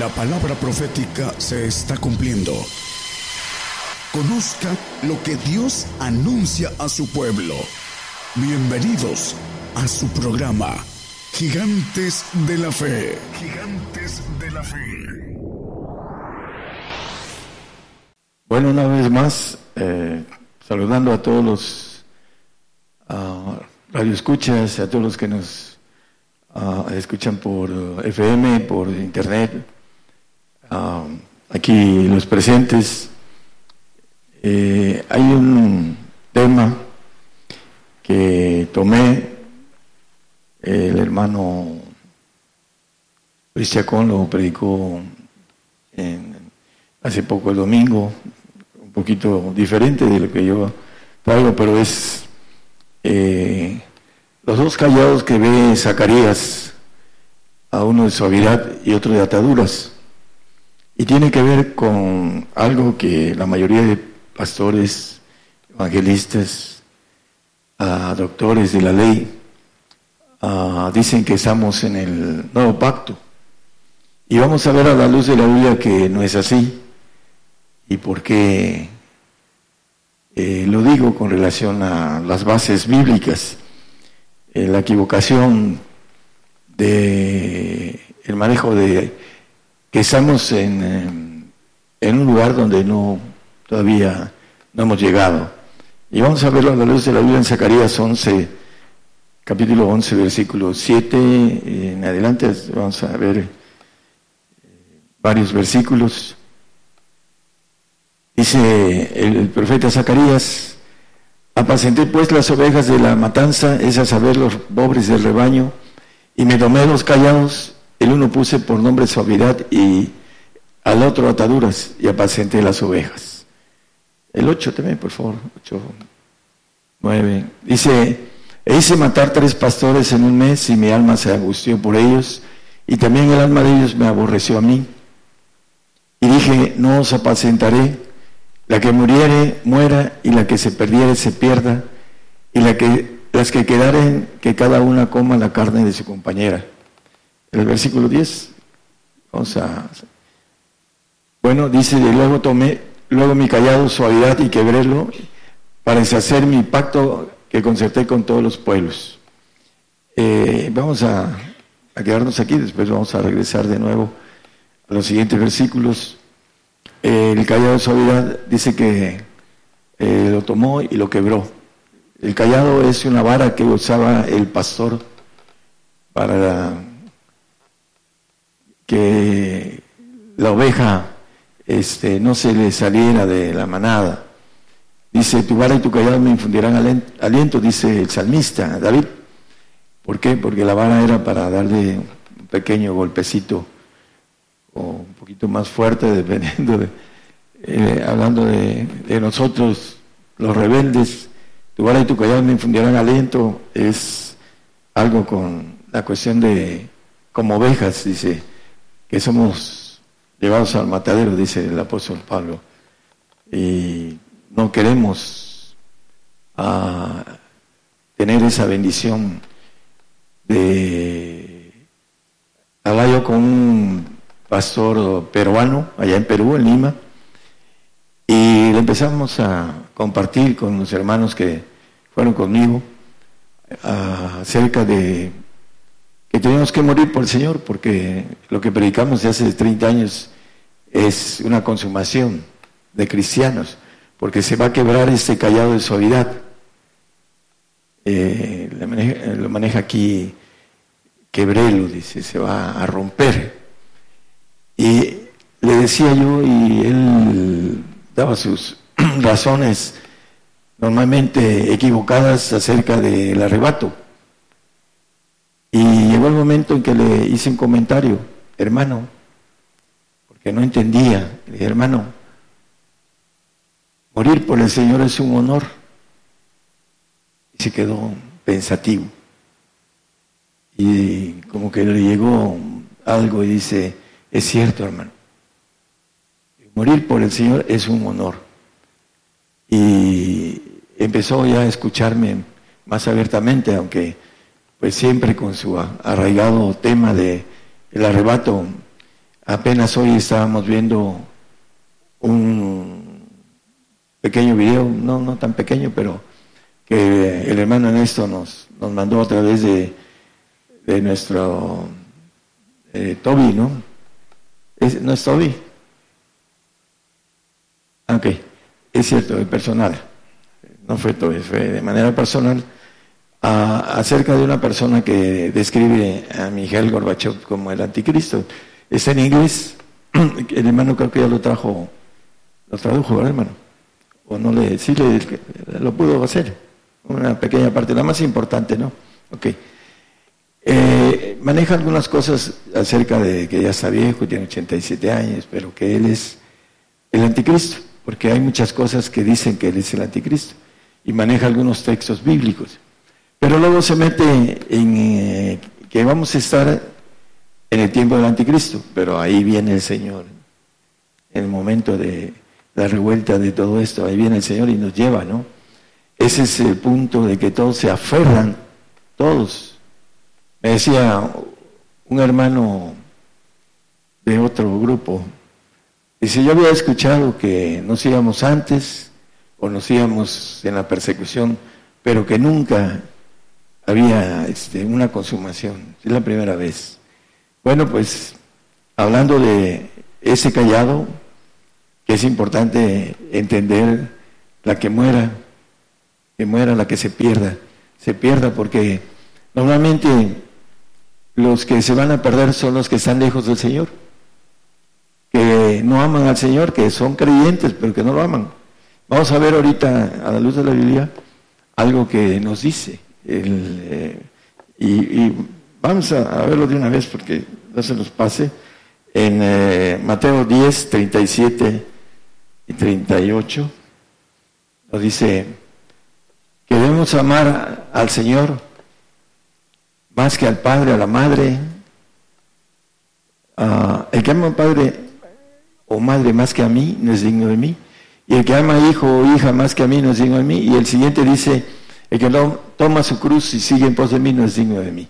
La palabra profética se está cumpliendo. Conozca lo que Dios anuncia a su pueblo. Bienvenidos a su programa, Gigantes de la Fe. Gigantes de la Fe. Bueno, una vez más, eh, saludando a todos los radioescuchas, a todos los que nos ah, escuchan por FM, por internet, Ah, aquí los presentes. Eh, hay un tema que tomé, el hermano Cristiacón lo predicó hace poco el domingo, un poquito diferente de lo que yo traigo, pero es eh, los dos callados que ve Zacarías, a uno de suavidad y otro de ataduras. Y tiene que ver con algo que la mayoría de pastores, evangelistas, ah, doctores de la ley, ah, dicen que estamos en el nuevo pacto. Y vamos a ver a la luz de la Biblia que no es así. ¿Y por qué eh, lo digo con relación a las bases bíblicas? Eh, la equivocación de manejo de que estamos en, en un lugar donde no todavía no hemos llegado. Y vamos a verlo a la luz de la Biblia en Zacarías 11, capítulo 11, versículo 7 en adelante. Vamos a ver eh, varios versículos. Dice el, profeta Zacarías, apacenté pues las ovejas de la matanza, es a saber los pobres del rebaño, y me tomé los callados el uno puse por nombre suavidad y al otro ataduras y apacenté las ovejas. El 8 también, por favor. 8, 9. Dice, e hice matar tres pastores en un mes y mi alma se angustió por ellos y también el alma de ellos me aborreció a mí. Y dije, no os apacentaré, la que muriere muera y la que se perdiere se pierda y las que quedaren que cada una coma la carne de su compañera el versículo 10. Vamos a. Bueno, dice: y luego tomé, luego mi callado suavidad y quebrélo para deshacer mi pacto que concerté con todos los pueblos. Eh, vamos a, quedarnos aquí, después vamos a regresar de nuevo a los siguientes versículos. el callado suavidad dice que eh, lo tomó y lo quebró. El callado es una vara que usaba el pastor para que la oveja este, no se le saliera de la manada. Dice, tu vara y tu callado me infundirán aliento, dice el salmista David. ¿Por qué? Porque la vara era para darle un pequeño golpecito o un poquito más fuerte, dependiendo de, eh, hablando de, de, nosotros, los rebeldes. Tu vara y tu callado me infundirán aliento, es algo con la cuestión de, como ovejas, dice, que somos llevados al matadero, dice el apóstol Pablo, y no queremos ah, tener esa bendición de hablar yo con un pastor peruano allá en Perú, en Lima, y le empezamos a compartir con los hermanos que fueron conmigo ah, acerca de que tenemos que morir por el Señor, porque lo que predicamos de hace 30 años es una consumación de cristianos, porque se va a quebrar este callado de suavidad. Eh, lo maneja aquí Quebrelo, dice, se va a romper. Y le decía yo, y él daba sus razones normalmente equivocadas acerca del arrebato. Y llegó el momento en que le hice un comentario, hermano, porque no entendía. Le dije, hermano, morir por el Señor es un honor. Y se quedó pensativo. Y como que le llegó algo y dice, es cierto, hermano. Morir por el Señor es un honor. Y empezó ya a escucharme más abiertamente, aunque pues siempre con su arraigado tema de el arrebato Apenas hoy estábamos viendo un pequeño video, no, no tan pequeño, pero que el hermano Ernesto nos, nos mandó a través de, de nuestro eh, Toby, ¿no? ¿Es, ¿No es Toby? Ah, ok, es cierto, es personal. No fue Toby, fue de manera personal acerca de una persona que describe a Miguel Gorbachev como el anticristo. Es en inglés, el hermano creo que ya lo trajo, lo tradujo, ¿verdad, hermano? O no le, sí le, lo pudo hacer, una pequeña parte, la más importante, ¿no? Ok. Eh, maneja algunas cosas acerca de que ya está viejo, tiene 87 años, pero que él es el anticristo, porque hay muchas cosas que dicen que él es el anticristo, y maneja algunos textos bíblicos. Pero luego se mete en eh, que vamos a estar en el tiempo del anticristo, pero ahí viene el Señor, el momento de la revuelta de todo esto, ahí viene el Señor y nos lleva, ¿no? Ese es el punto de que todos se aferran, todos. Me decía un hermano de otro grupo, dice, yo había escuchado que nos íbamos antes o nos íbamos en la persecución, pero que nunca había este, una consumación, es la primera vez. Bueno, pues hablando de ese callado, que es importante entender la que muera, que muera la que se pierda, se pierda porque normalmente los que se van a perder son los que están lejos del Señor, que no aman al Señor, que son creyentes, pero que no lo aman. Vamos a ver ahorita, a la luz de la Biblia, algo que nos dice. Eh, y, vamos a, verlo de una vez porque no se nos pase. En eh, Mateo 10, 37 y 38 nos dice que debemos amar al Señor más que al Padre, a la Madre. el que ama Padre o Madre más que a mí no es digno de mí. Y el que ama hijo o hija más que a mí no es digno de mí. Y el siguiente dice, el que no toma su cruz y sigue en pos de mí no es digno de mí.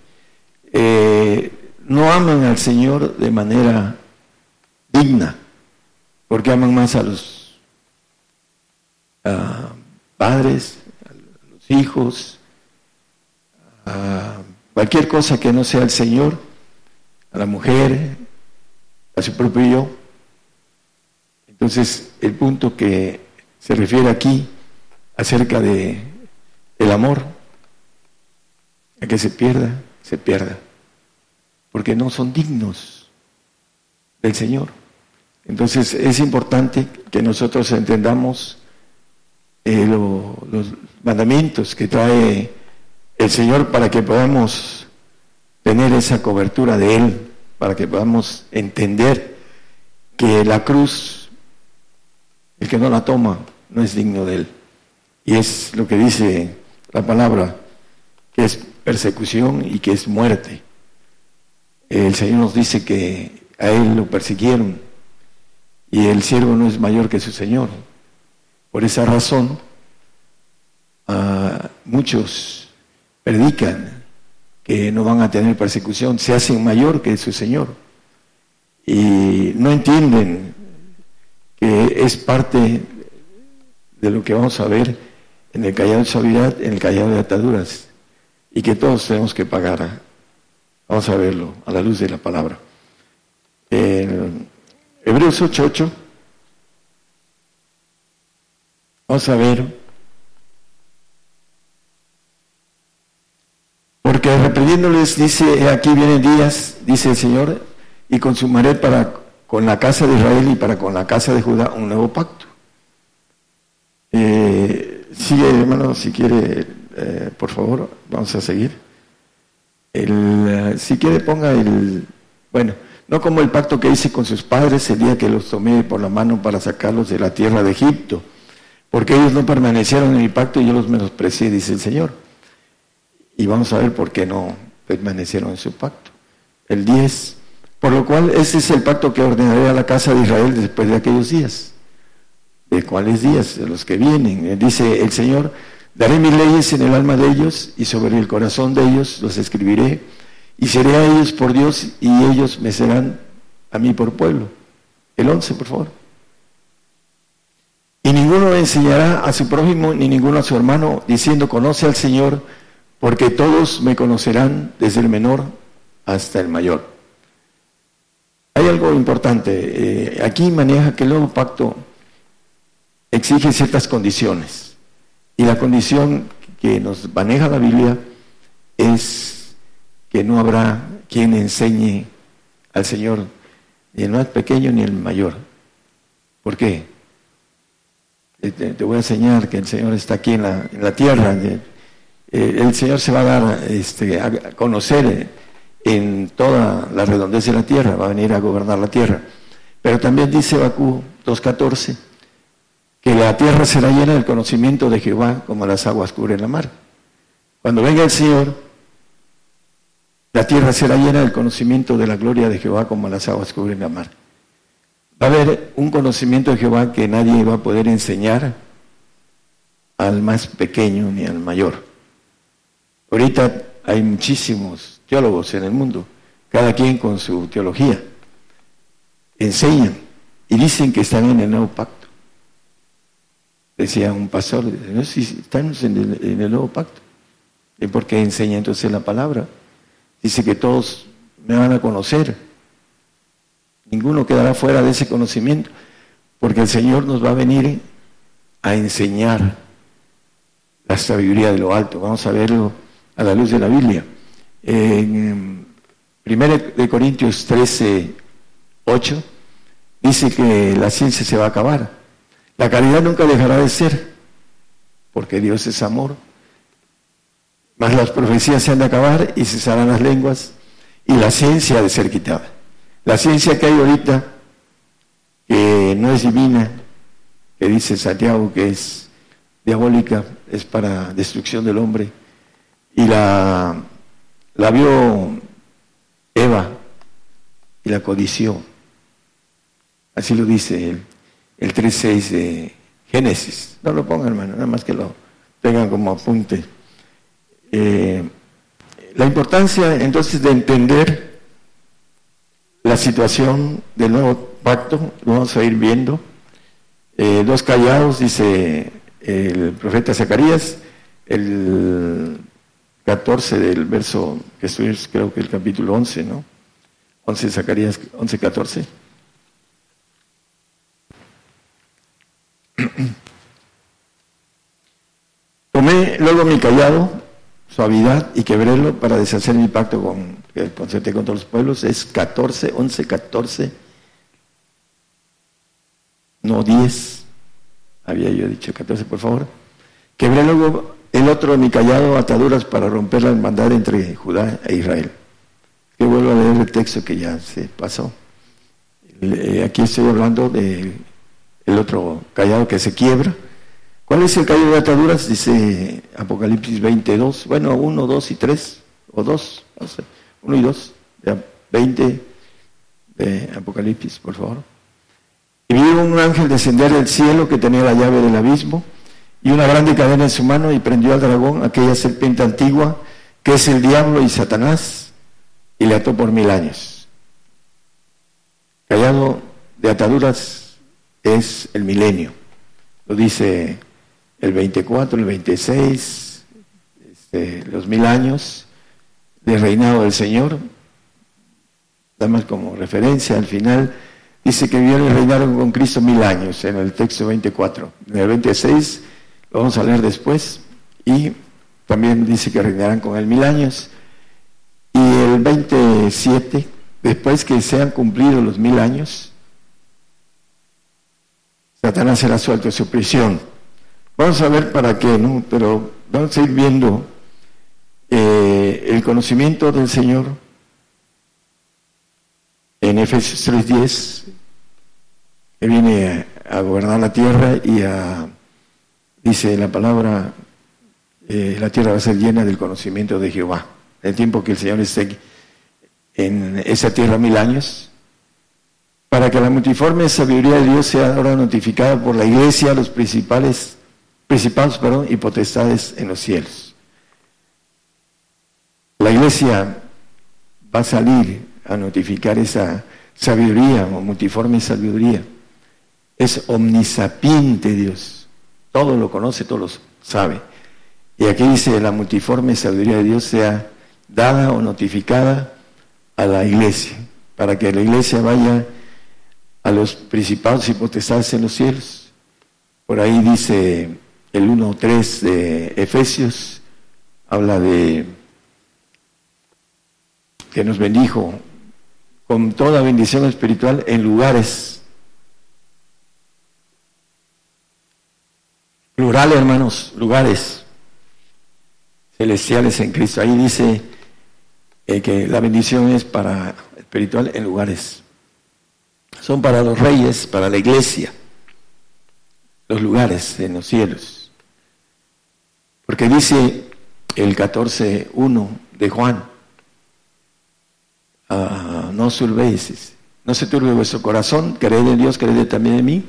Eh, no aman al Señor de manera digna, porque aman más a los padres, a los hijos, a cualquier cosa que no sea el Señor, a la mujer, a su propio yo. Entonces, el punto que se refiere aquí acerca de el amor, a que se pierda, se pierda, porque no son dignos del Señor. Entonces es importante que nosotros entendamos eh, los mandamientos que trae el Señor para que podamos tener esa cobertura de Él, para que podamos entender que la cruz, el que no la toma, no es digno de Él. Y es lo que dice la palabra, que es persecución y que es muerte. El Señor nos dice que a Él lo persiguieron y el siervo no es mayor que su Señor. Por esa razón, muchos predican que no van a tener persecución, se hacen mayor que su Señor y no entienden que es parte de lo que vamos a ver en el callado de suavidad, en el callado de ataduras, y que todos tenemos que pagar. Vamos a verlo a la luz de la palabra. En Hebreos 8:8, vamos a ver. Porque reprendiéndoles dice, aquí vienen días, dice el Señor, y consumaré para con la casa de Israel y para con la casa de Judá un nuevo pacto. Eh, Sigue, hermano, si quiere, eh, por favor, vamos a seguir. El, eh, si quiere, ponga el, bueno, no como el pacto que hice con sus padres el día que los tomé por la mano para sacarlos de la tierra de Egipto, porque ellos no permanecieron en mi pacto y yo los menosprecié, dice el Señor. Y vamos a ver por qué no permanecieron en su pacto. El 10. Por lo cual, ese es el pacto que ordenaré a la casa de Israel después de aquellos días ¿De cuáles días? De los que vienen. Dice el Señor, daré mis leyes en el alma de ellos y sobre el corazón de ellos los escribiré y seré a ellos por Dios y ellos me serán a mí por pueblo. El 11, por favor. Y ninguno enseñará a su prójimo ni ninguno a su hermano, diciendo, conoce al Señor, porque todos me conocerán desde el menor hasta el mayor. Hay algo importante. Eh, aquí maneja que el nuevo pacto exige ciertas condiciones. Y la condición que nos maneja la Biblia es que no habrá quien enseñe al Señor, ni el más pequeño ni el mayor. ¿Por qué? Eh, te, voy a enseñar que el Señor está aquí en la, tierra. Eh, el Señor se va a dar este, a conocer en toda la redondez de la tierra, va a venir a gobernar la tierra. Pero también dice Bakú 2.14 que la tierra será llena del conocimiento de Jehová como las aguas cubren la mar. Cuando venga el Señor, la tierra será llena del conocimiento de la gloria de Jehová como las aguas cubren la mar. Va a haber un conocimiento de Jehová que nadie va a poder enseñar al más pequeño ni al mayor. Ahorita hay muchísimos teólogos en el mundo, cada quien con su teología. Enseñan y dicen que están en el nuevo pacto. Decía un pastor, no, si estamos en el, nuevo pacto. ¿Y por qué enseña entonces la palabra? Dice que todos me van a conocer. Ninguno quedará fuera de ese conocimiento, porque el Señor nos va a venir a enseñar la sabiduría de lo alto. Vamos a verlo a la luz de la Biblia. En 1 de Corintios 13, 8, dice que la ciencia se va a acabar. La caridad nunca dejará de ser, porque Dios es amor. Mas las profecías se han de acabar y cesarán las lenguas y la ciencia ha de ser quitada. La ciencia que hay ahorita, que no es divina, que dice Santiago que es diabólica, es para destrucción del hombre, y la, la vio Eva y la codició. Así lo dice el, el 3.6 de Génesis. No lo pongan, hermano, nada más que lo tengan como apunte. Eh, la importancia entonces de entender la situación del nuevo pacto, lo vamos a ir viendo. Eh, dos callados, dice el profeta Zacarías, el 14 del verso, que es creo que el capítulo 11, ¿no? 11 Zacarías 11, 14. Tomé luego mi callado, suavidad, y quebrélo para deshacer mi pacto con el concerté con todos los pueblos. Es 14, 11, 14, no 10. Había yo dicho 14, por favor. Quebré luego el otro mi callado ataduras para romper la hermandad entre Judá e Israel. Que vuelvo a leer el texto que ya se pasó. Eh, aquí estoy hablando de el otro callado que se quiebra. ¿Cuál es el callado de ataduras? Dice Apocalipsis 22. Bueno, 1, 2 y 3, o 2, no sé, 1 y 2, 20 de Apocalipsis, por favor. Y vi un ángel descender del cielo que tenía la llave del abismo y una grande cadena en su mano y prendió al dragón, aquella serpiente antigua, que es el diablo y Satanás, y le ató por mil años. Callado de ataduras es el milenio. Lo dice el 24, el 26, este, los mil años del reinado del Señor. Damos como referencia al final. Dice que vivieron y reinaron con Cristo mil años en el texto 24. En el 26 lo vamos a leer después. Y también dice que reinarán con él mil años. Y el 27, después que sean cumplidos los mil años, Satanás será suelto de su prisión. Vamos a ver para qué, ¿no? Pero vamos a ir viendo eh, el conocimiento del Señor en Efesios 3.10, que viene a, gobernar la tierra y a, dice la palabra, eh, la tierra va a ser llena del conocimiento de Jehová. El tiempo que el Señor esté en esa tierra mil años, para que la multiforme sabiduría de Dios sea ahora notificada por la iglesia, los principales, principados perdón, y potestades en los cielos. La iglesia va a salir a notificar esa sabiduría o multiforme sabiduría. Es omnisapiente Dios. Todo lo conoce, todo lo sabe. Y aquí dice la multiforme sabiduría de Dios sea dada o notificada a la iglesia, para que la iglesia vaya a los principados y potestades en los cielos. Por ahí dice el 1.3 de Efesios, habla de que nos bendijo con toda bendición espiritual en lugares plural, hermanos, lugares celestiales en Cristo. Ahí dice eh, que la bendición es para espiritual en lugares. Son para los reyes, para la iglesia, los lugares en los cielos. Porque dice el 14.1 de Juan, Ah, no surveis, no se turbe vuestro corazón, creed en Dios, creed también en mí.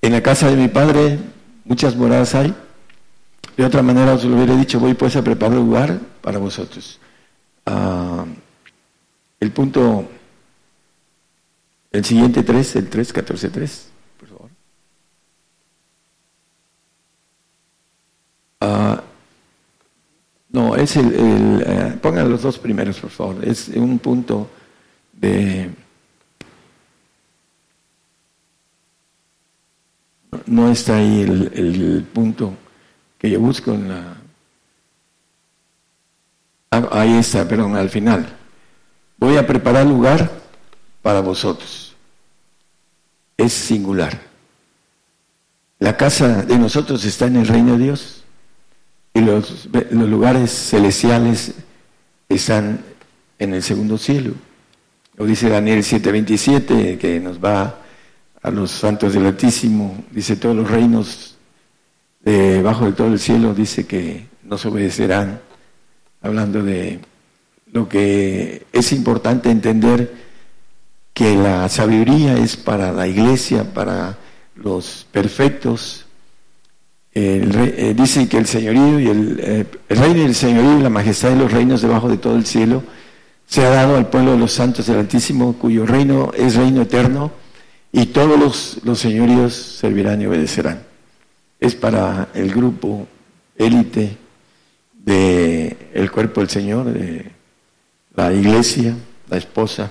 En la casa de mi Padre muchas moradas hay. De otra manera os lo hubiera dicho, voy pues a preparar lugar para vosotros. Ah, el punto, el siguiente 3, el 3, 14, 3, por favor. Ah, no, es el, eh, pongan los dos primeros, por favor. Es un punto de... No está ahí el, punto que yo busco en la... Ah, ahí está, perdón, al final. Voy a preparar lugar para vosotros. Es singular. La casa de nosotros está en el reino de Dios y los, los lugares celestiales están en el segundo cielo. Lo dice Daniel 7:27, que nos va a los santos del Altísimo, dice todos los reinos debajo de todo el cielo, dice que nos obedecerán, hablando de lo que es importante entender que la sabiduría es para la iglesia, para los perfectos, el eh, dice que el señorío y el, eh, el, reino y el señorío y la majestad de los reinos debajo de todo el cielo se ha dado al pueblo de los santos del Altísimo, cuyo reino es reino eterno, y todos los, señoríos servirán y obedecerán. Es para el grupo élite del el cuerpo del Señor, de la iglesia, la esposa.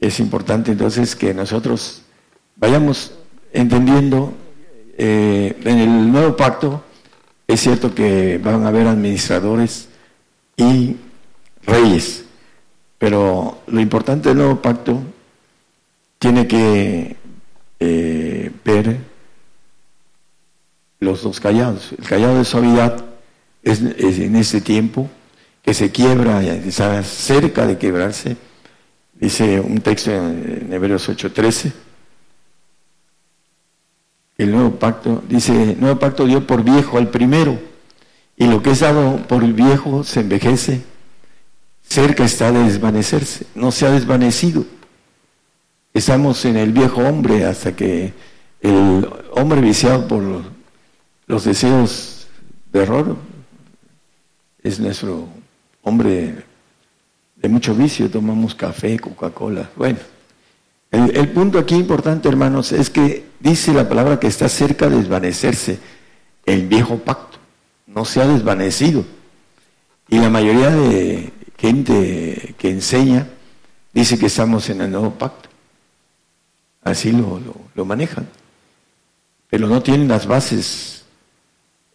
Es importante entonces que nosotros vayamos entendiendo eh, en el nuevo pacto es cierto que van a haber administradores y reyes, pero lo importante del nuevo pacto tiene que eh, ver los dos callados. El callado de suavidad es, en este tiempo que se quiebra, está cerca de quebrarse. Dice un texto en, en Hebreos 8:13 el nuevo pacto, dice, nuevo pacto dio por viejo al primero, y lo que es dado por el viejo se envejece, cerca está de desvanecerse, no se ha desvanecido. Estamos en el viejo hombre hasta que el hombre viciado por los deseos de error es nuestro hombre de mucho vicio, tomamos café, Coca-Cola, bueno. El, punto aquí importante, hermanos, es que dice la palabra que está cerca de desvanecerse el viejo pacto. No se ha desvanecido. Y la mayoría de gente que enseña dice que estamos en el nuevo pacto. Así lo, lo, manejan. Pero no tienen las bases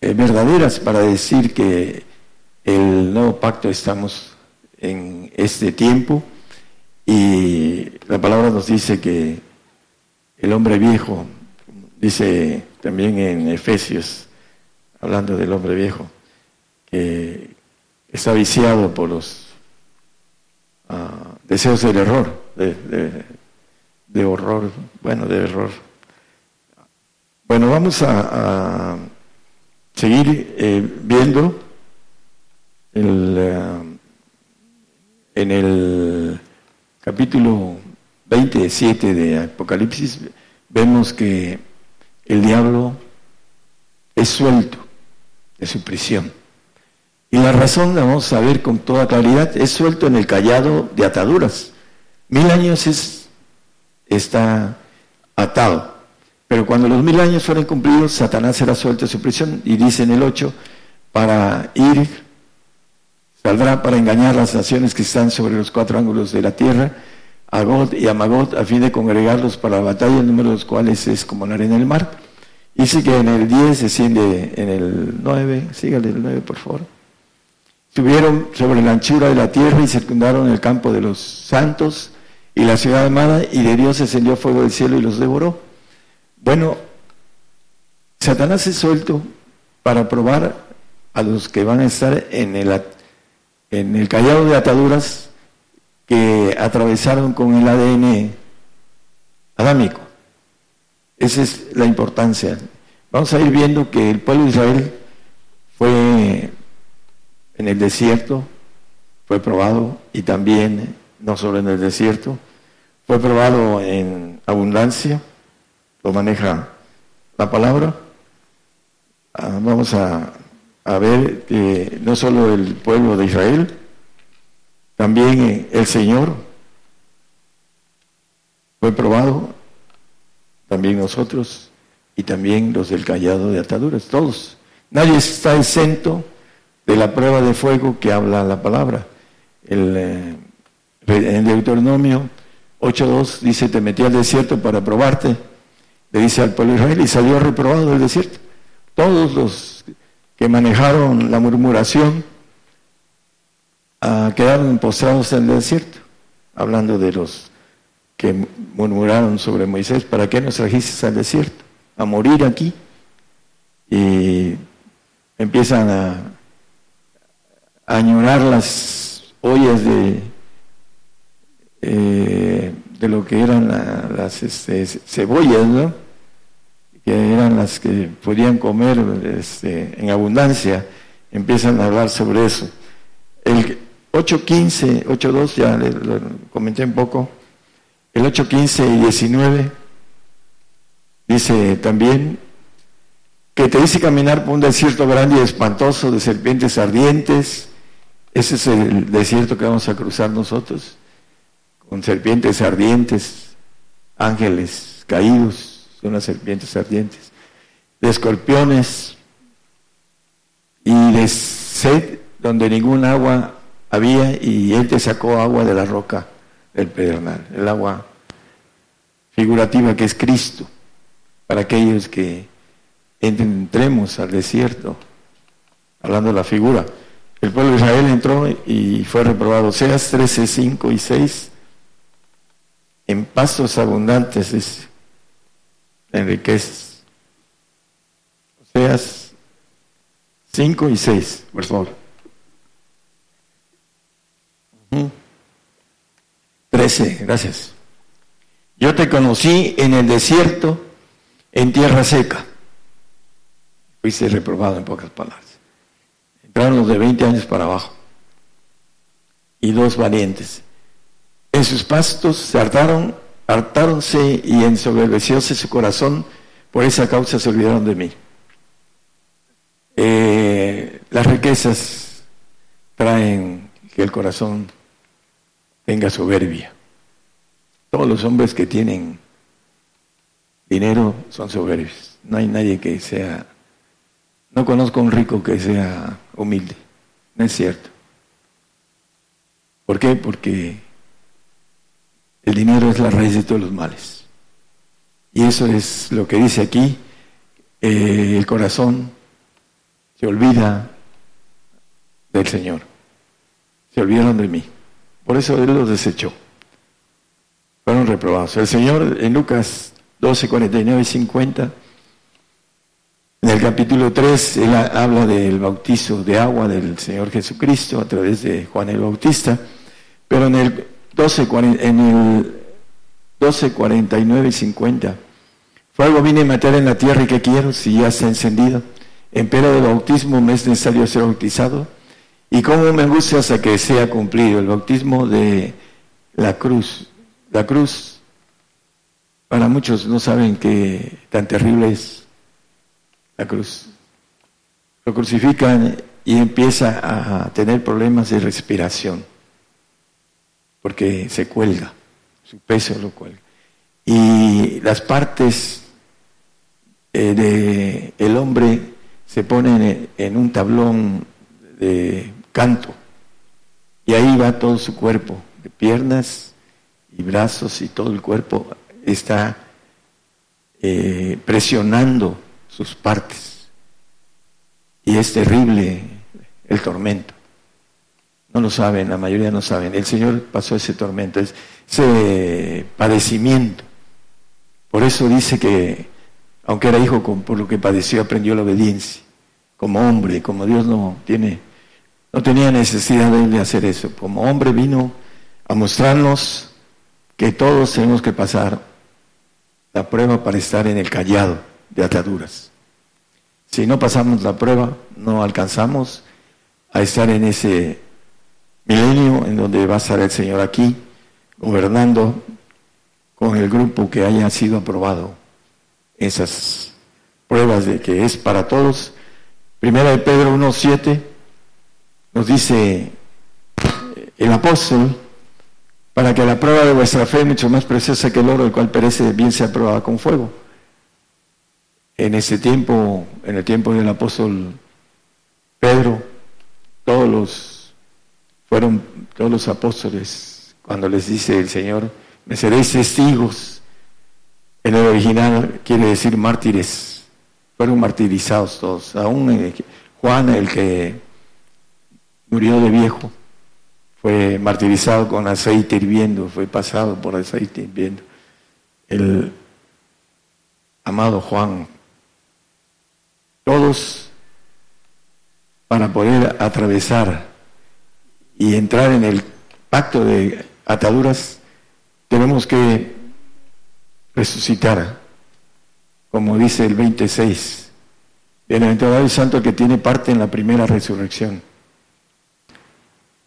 eh, verdaderas para decir que el nuevo pacto estamos en este tiempo y la palabra nos dice que el hombre viejo, dice también en Efesios, hablando del hombre viejo, que está viciado por los ah, deseos del error, de, horror, bueno, de error. Bueno, vamos a, seguir eh, viendo el, eh, en el capítulo 27 de Apocalipsis, vemos que el diablo es suelto de su prisión. Y la razón la vamos a ver con toda claridad, es suelto en el callado de ataduras. Mil años es está atado. Pero cuando los mil años fueron cumplidos, Satanás será suelto de su prisión y dice en el 8, para ir, saldrá para engañar las naciones que están sobre los cuatro ángulos de la tierra, a y a Magot, a fin de congregarlos para la batalla, el número de los cuales es como la arena del mar. Dice que en el 10 desciende en el 9, sígale el 9 por favor. Subieron sobre la anchura de la tierra y circundaron el campo de los santos y la ciudad amada, y de Dios descendió fuego del cielo y los devoró. Bueno, Satanás es suelto para probar a los que van a estar en el, en el callado de ataduras que atravesaron con el ADN adámico. Esa es la importancia. Vamos a ir viendo que el pueblo de Israel fue en el desierto, fue probado y también, no solo en el desierto, fue probado en abundancia, lo maneja la palabra. Ah, vamos a, a ver que no solo el pueblo de Israel, también el Señor fue probado, también nosotros y también los del callado de ataduras, todos. Nadie está exento de la prueba de fuego que habla la palabra. El, eh, en Deuteronomio 8.2 dice, te metí al desierto para probarte, le dice al pueblo Israel, y salió reprobado del desierto. Todos los que manejaron la murmuración ah, quedaron postrados en el desierto, hablando de los que murmuraron sobre Moisés, ¿para qué nos trajiste al desierto? A morir aquí. Y empiezan a, añorar las ollas de, eh, de lo que eran las este, cebollas, ¿no? que eran las que podían comer este, en abundancia, empiezan a hablar sobre eso. El 8.15, 8.2, ya lo comenté un poco, el 8.15 y 19 dice también que te dice caminar por un desierto grande y espantoso de serpientes ardientes. Ese es el desierto que vamos a cruzar nosotros, con serpientes ardientes, ángeles caídos, son las serpientes ardientes, de escorpiones y de sed donde ningún agua había y él te sacó agua de la roca del pedernal, el agua figurativa que es Cristo, para aquellos que entremos al desierto, hablando de la figura. El pueblo de Israel entró y fue reprobado. Seas 13, 5 y 6. En pastos abundantes es enriqueces. Seas 5 y 6, por favor. 13, gracias. Yo te conocí en el desierto, en tierra seca. Fuiste reprobado en pocas palabras. Entraron los de 20 años para abajo. Y dos valientes. En sus pastos se hartaron, hartáronse y ensoberbecióse su corazón. Por esa causa se olvidaron de mí. Eh, las riquezas traen que el corazón tenga soberbia. Todos los hombres que tienen dinero son soberbios. No hay nadie que sea, no conozco un rico que sea humilde. No es cierto. ¿Por qué? Porque el dinero es la raíz de todos los males. Y eso es lo que dice aquí. Eh, el corazón se olvida del Señor. Se olvidaron de mí. Por eso Él los desechó. Fueron reprobados. El Señor en Lucas 12, 49 y 50, en el capítulo 3, Él habla del bautizo de agua del Señor Jesucristo a través de Juan el Bautista, pero en el 12, en el 12, 49 y 50, fuego vine a meter en la tierra y que quiero si ya está encendido. Empero de bautismo me es necesario ser bautizado y cómo me gusta hasta que sea cumplido el bautismo de la cruz. La cruz, para muchos no saben qué tan terrible es la cruz. Lo crucifican y empieza a tener problemas de respiración, porque se cuelga, su peso lo cuelga. y las partes del de el hombre se ponen en un tablón de canto y ahí va todo su cuerpo, de piernas y brazos y todo el cuerpo está eh, presionando sus partes. Y es terrible el tormento. No lo saben, la mayoría no saben. El Señor pasó ese tormento, ese padecimiento. Por eso dice que, aunque era hijo, por lo que padeció, aprendió la obediencia. Como hombre, como Dios no tiene, no tenía necesidad de hacer eso. Como hombre vino a mostrarnos que todos tenemos que pasar la prueba para estar en el callado de ataduras. Si no pasamos la prueba, no alcanzamos a estar en ese milenio en donde va a estar el Señor aquí, gobernando con el grupo que haya sido aprobado. Esas pruebas de que es para todos. Primera de Pedro 1.7 nos dice el apóstol, para que la prueba de vuestra fe, mucho más preciosa que el oro, el cual perece, bien sea probada con fuego. En ese tiempo, en el tiempo del apóstol Pedro, todos los fueron todos los apóstoles cuando les dice el Señor, me seréis testigos. En el original quiere decir mártires. Fueron martirizados todos. Aún Juan, el que murió de viejo, fue martirizado con aceite hirviendo, fue pasado por aceite hirviendo. El amado Juan, todos para poder atravesar y entrar en el pacto de ataduras, tenemos que resucitar, como dice el 26. Bienaventurado el santo que tiene parte en la primera resurrección.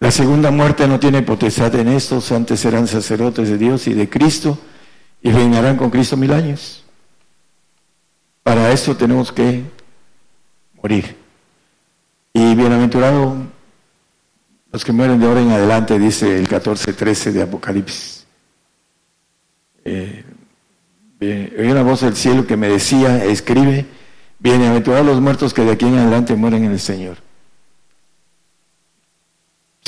La segunda muerte no tiene potestad en estos, antes serán sacerdotes de Dios y de Cristo y reinarán con Cristo mil años. Para eso tenemos que morir. Y bienaventurado los que mueren de ahora en adelante, dice el 14-13 de Apocalipsis. Eh, oí una voz del cielo que me decía, escribe, bienaventurados los muertos que de aquí en adelante mueren en el Señor.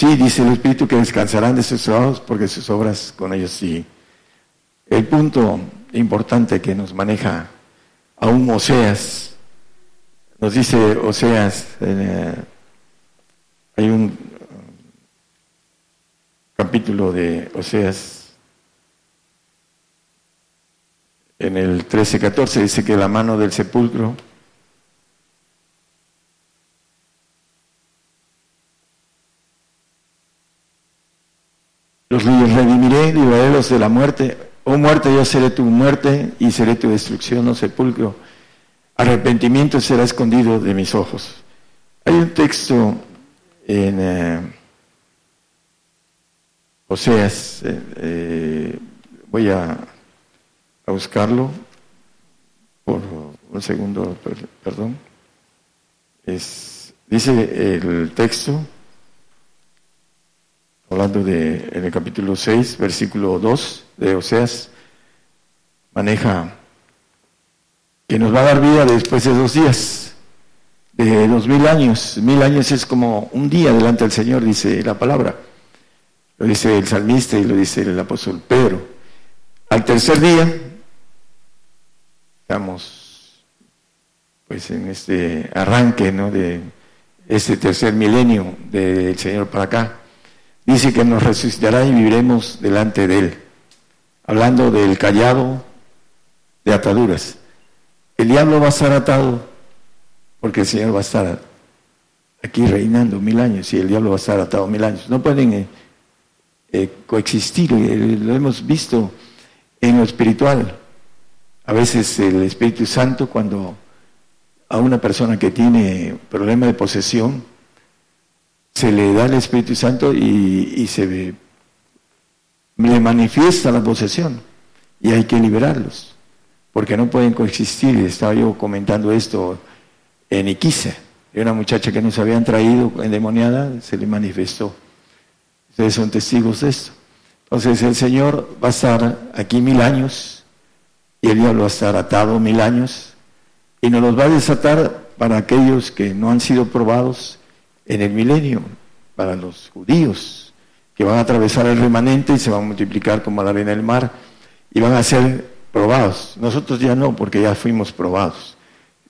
Sí, dice el Espíritu que descansarán de sus trabajos porque sus obras con ellos sí. El punto importante que nos maneja aún Oseas, nos dice Oseas, eh, hay un capítulo de Oseas, en el 13-14 dice que la mano del sepulcro los redimiré, libraré los de la muerte. Oh muerte, yo seré tu muerte y seré tu destrucción, oh sepulcro. Arrepentimiento será escondido de mis ojos. Hay un texto en... Eh, Oseas, eh, eh, voy a, buscarlo por un segundo, perdón. Es, dice el texto, hablando de en el capítulo 6, versículo 2 de Oseas, maneja que nos va a dar vida después de dos días, de dos mil años. Mil años es como un día delante del Señor, dice la palabra. Lo dice el salmista y lo dice el apóstol Pedro. Al tercer día, estamos pues en este arranque ¿no? de este tercer milenio del Señor para acá, dice que nos resucitará y viviremos delante de Él, hablando del callado de ataduras. El diablo va a estar atado porque el Señor va a estar aquí reinando mil años y el diablo va a estar atado mil años. No pueden eh, eh, coexistir, eh, lo hemos visto en lo espiritual. A veces el Espíritu Santo cuando a una persona que tiene problema de posesión, se le da el Espíritu Santo y, se le manifiesta la posesión y hay que liberarlos, porque no pueden coexistir. Estaba yo comentando esto en Iquiza, de una muchacha que nos habían traído endemoniada, se le manifestó. Ustedes son testigos de esto. Entonces el Señor va a estar aquí mil años y el diablo va a estar atado mil años y nos los va a desatar para aquellos que no han sido probados en el milenio, para los judíos que van a atravesar el remanente y se van a multiplicar como la arena del mar y van a ser probados. Nosotros ya no, porque ya fuimos probados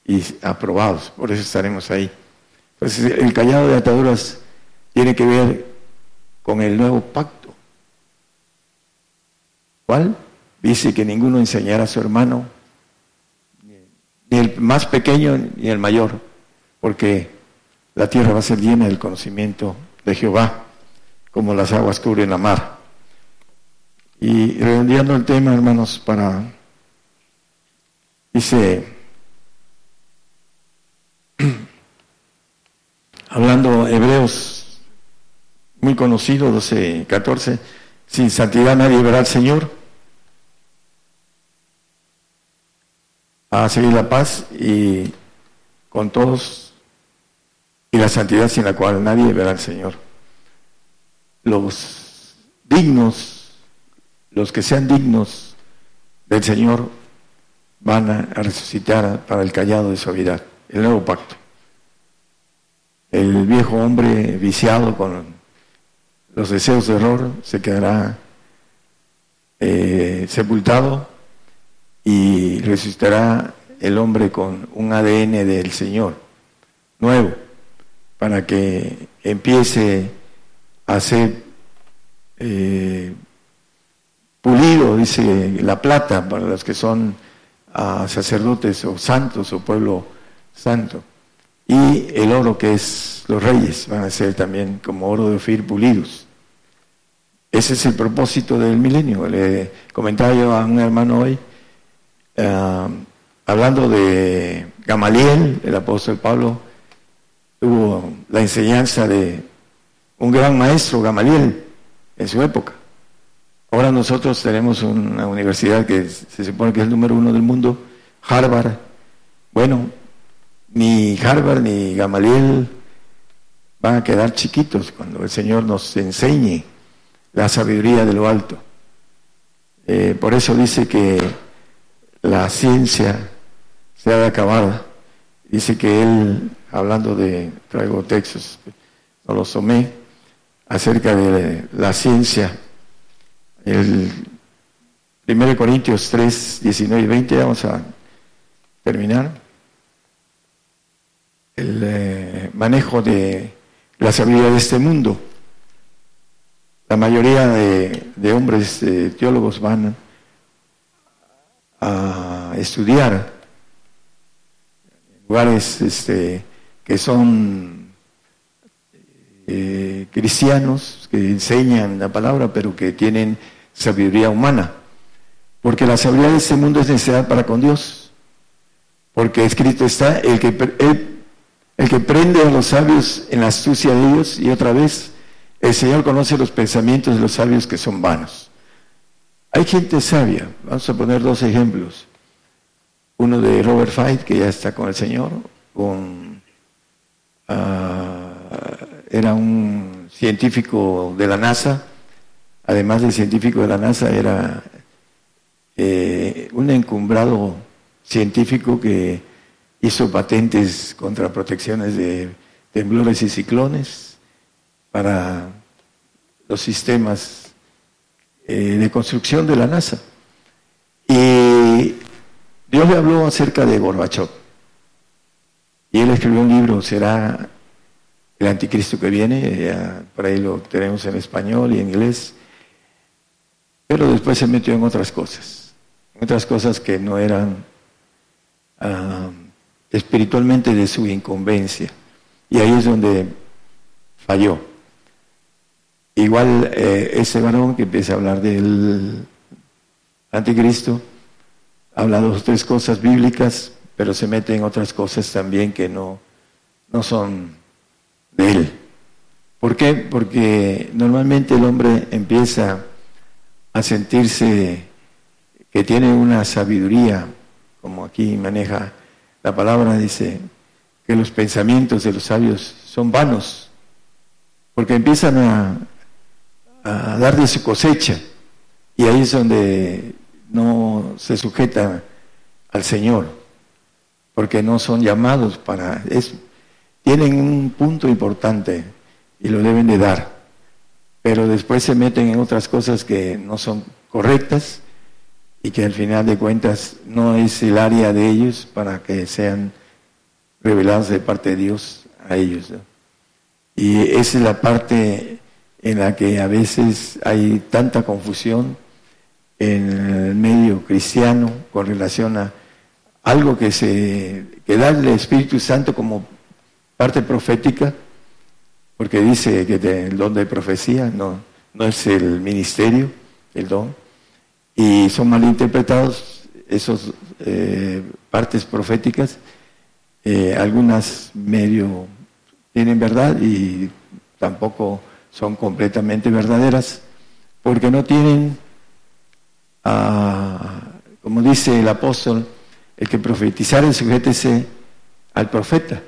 y aprobados, por eso estaremos ahí. Entonces el callado de ataduras tiene que ver con el nuevo pacto. ¿Cuál? Dice que ninguno enseñará a su hermano, ni el más pequeño ni el mayor, porque la tierra va a ser llena del conocimiento de Jehová, como las aguas cubren la mar. Y redondeando el tema, hermanos, para, dice, hablando Hebreos, muy conocido, 12, 14, sin santidad nadie verá al Señor. A seguir la paz y con todos y la santidad sin la cual nadie verá al Señor. Los dignos, los que sean dignos del Señor, van a resucitar para el callado de suavidad, el nuevo pacto. El viejo hombre viciado con los deseos de error se quedará eh, sepultado y resucitará el hombre con un ADN del Señor nuevo para que empiece a ser eh, pulido, dice la plata, para los que son ah, sacerdotes o santos o pueblo santo. Y el oro que es los reyes van a ser también como oro de Ofir pulidos. Ese es el propósito del milenio. Le comentaba yo a un hermano hoy, ah, hablando de Gamaliel, el apóstol Pablo, tuvo la enseñanza de un gran maestro, Gamaliel, en su época. Ahora nosotros tenemos una universidad que se supone que es el número uno del mundo, Harvard. Bueno, ni Harvard ni Gamaliel van a quedar chiquitos cuando el Señor nos enseñe la sabiduría de lo alto. Eh, por eso dice que la ciencia se ha de acabar. Dice que Él hablando de, traigo textos, no los tomé, acerca de la ciencia. El 1 Corintios 3, 19 y 20, vamos a terminar. El eh, manejo de la sabiduría de este mundo. La mayoría de, hombres eh, teólogos van a estudiar lugares este, que son eh, cristianos, que enseñan la palabra, pero que tienen sabiduría humana. Porque la sabiduría de este mundo es necesidad para con Dios. Porque escrito está, el que, el, que prende a los sabios en la astucia de ellos, y otra vez, el Señor conoce los pensamientos de los sabios que son vanos. Hay gente sabia, vamos a poner dos ejemplos. Uno de Robert Fight, que ya está con el Señor, Ah, era un científico de la NASA, además de científico de la NASA, era eh, un encumbrado científico que hizo patentes contra protecciones de temblores y ciclones para los sistemas eh, de construcción de la NASA. Dios le habló acerca de Gorbachev. Y él escribió un libro, será el anticristo que viene, por ahí lo tenemos en español y en inglés, pero después se metió en otras cosas, en otras cosas que no eran ah, espiritualmente de su incumbencia. Y ahí es donde falló. Igual eh, ese varón que empieza a hablar del anticristo, habla dos o tres cosas bíblicas, pero se mete en otras cosas también que no, no son de él. ¿Por qué? Porque normalmente el hombre empieza a sentirse que tiene una sabiduría, como aquí maneja la palabra, dice que los pensamientos de los sabios son vanos, porque empiezan a, a dar de su cosecha, y ahí es donde no se sujetan al Señor, porque no son llamados para... Es, tienen un punto importante y lo deben de dar, pero después se meten en otras cosas que no son correctas y que al final de cuentas no es el área de ellos para que sean revelados de parte de Dios a ellos. Y esa es la parte en la que a veces hay tanta confusión en el medio cristiano con relación a algo que se que da el Espíritu Santo como parte profética, porque dice que el don de profecía no, no es el ministerio, el don, y son malinterpretados esas eh, partes proféticas, eh, algunas medio tienen verdad y tampoco son completamente verdaderas, porque no tienen, ah, como dice el apóstol, el que profetizar el sujétese al profeta.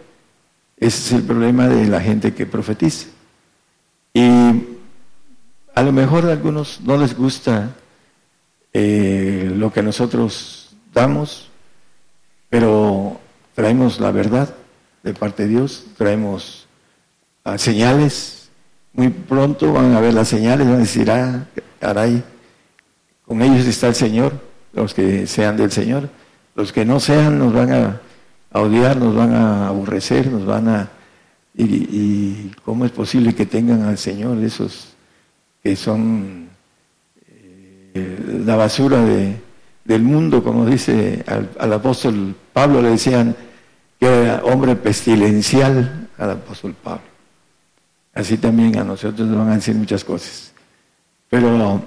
Ese es el problema de la gente que profetiza. Y a lo mejor a algunos no les gusta eh, lo que nosotros damos, pero traemos la verdad de parte de Dios, traemos ah, señales, muy pronto van a ver las señales, van a decir, ah, caray, con ellos está el Señor, los que sean del Señor, los que no sean nos van a, odiar, nos van a aborrecer, nos van a... Y, cómo es posible que tengan al Señor esos que son eh, la basura de, del mundo, como dice al, al apóstol Pablo, le decían que era hombre pestilencial al apóstol Pablo. Así también a nosotros nos van a decir muchas cosas. Pero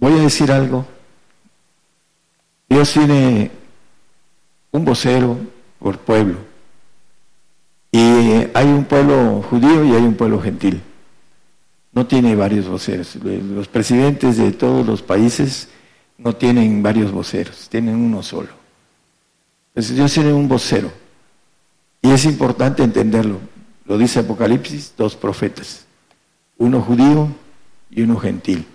voy a decir algo. Dios tiene un vocero por pueblo. Y hay un pueblo judío y hay un pueblo gentil. No tiene varios voceros. Los presidentes de todos los países no tienen varios voceros, tienen uno solo. Entonces Dios tiene un vocero. Y es importante entenderlo. Lo dice Apocalipsis, dos profetas, uno judío y uno gentil.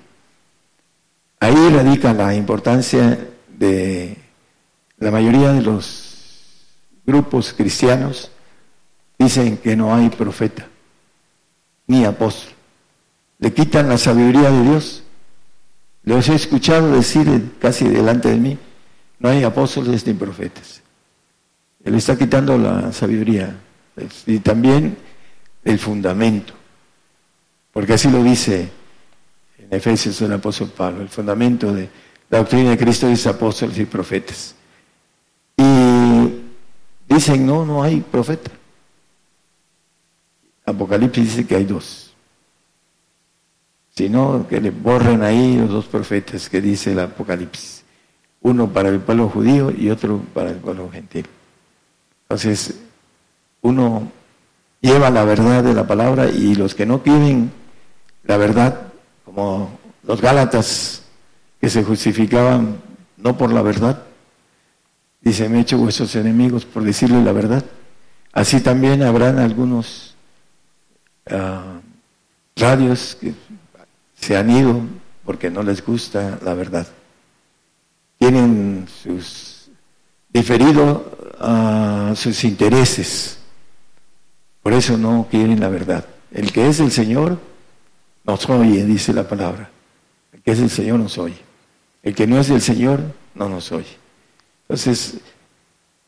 Ahí radica la importancia de la mayoría de los grupos cristianos dicen que no hay profeta ni apóstol. Le quitan la sabiduría de Dios. Los he escuchado decir casi delante de mí, no hay apóstoles ni profetas. Él está quitando la sabiduría y también el fundamento, porque así lo dice en Efesios el apóstol Pablo, el fundamento de la doctrina de Cristo es apóstoles y profetas. Y dicen, no, no hay profeta. Apocalipsis dice que hay dos. Si no, que le borren ahí los dos profetas que dice el Apocalipsis. Uno para el pueblo judío y otro para el pueblo gentil. Entonces, uno lleva la verdad de la palabra y los que no tienen la verdad, como los Gálatas que se justificaban no por la verdad, dice, me he hecho vuestros enemigos por decirle la verdad. Así también habrán algunos ah, radios que se han ido porque no les gusta la verdad. Tienen sus diferido a sus intereses. Por eso no quieren la verdad. El que es el Señor nos oye, dice la palabra. El que es el Señor nos oye. El que no es del Señor no nos oye. Entonces,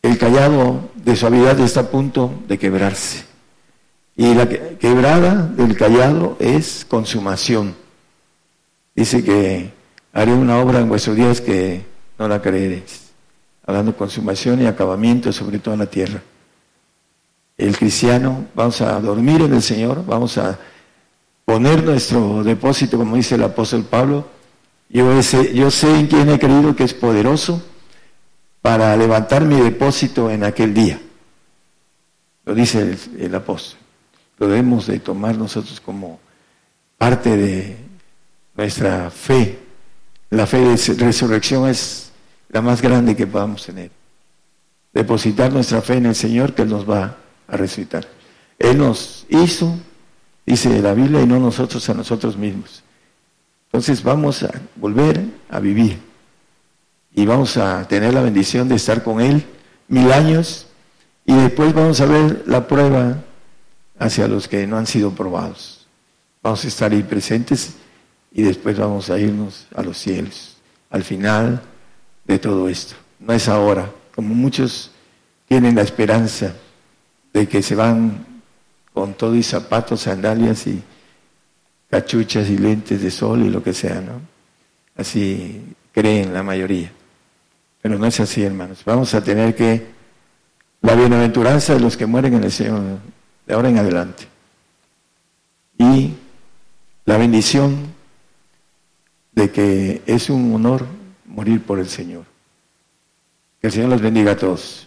el callado de suavidad está a punto de quebrarse. Y la quebrada del callado es consumación. Dice que haré una obra en vuestros días que no la creeréis hablando consumación y acabamiento sobre toda la tierra. El cristiano, vamos a dormir en el Señor, vamos a poner nuestro depósito, como dice el apóstol Pablo. Yo sé, yo sé en quién he creído que es poderoso para levantar mi depósito en aquel día. Lo dice el, apóstol. Lo debemos de tomar nosotros como parte de nuestra fe. La fe de resurrección es la más grande que podamos tener. Depositar nuestra fe en el Señor que Él nos va a resucitar. Él nos hizo, dice la Biblia, y no nosotros a nosotros mismos. Entonces vamos a volver a vivir. y vamos a tener la bendición de estar con Él mil años y después vamos a ver la prueba hacia los que no han sido probados. Vamos a estar ahí presentes y después vamos a irnos a los cielos, al final de todo esto. No es ahora, como muchos tienen la esperanza de que se van con todo y zapatos, sandalias y cachuchas y lentes de sol y lo que sea, ¿no? Así creen la mayoría. Pero no es así, hermanos. Vamos a tener que la bienaventuranza de los que mueren en el Señor de ahora en adelante. Y la bendición de que es un honor morir por el Señor. Que el Señor los bendiga a todos.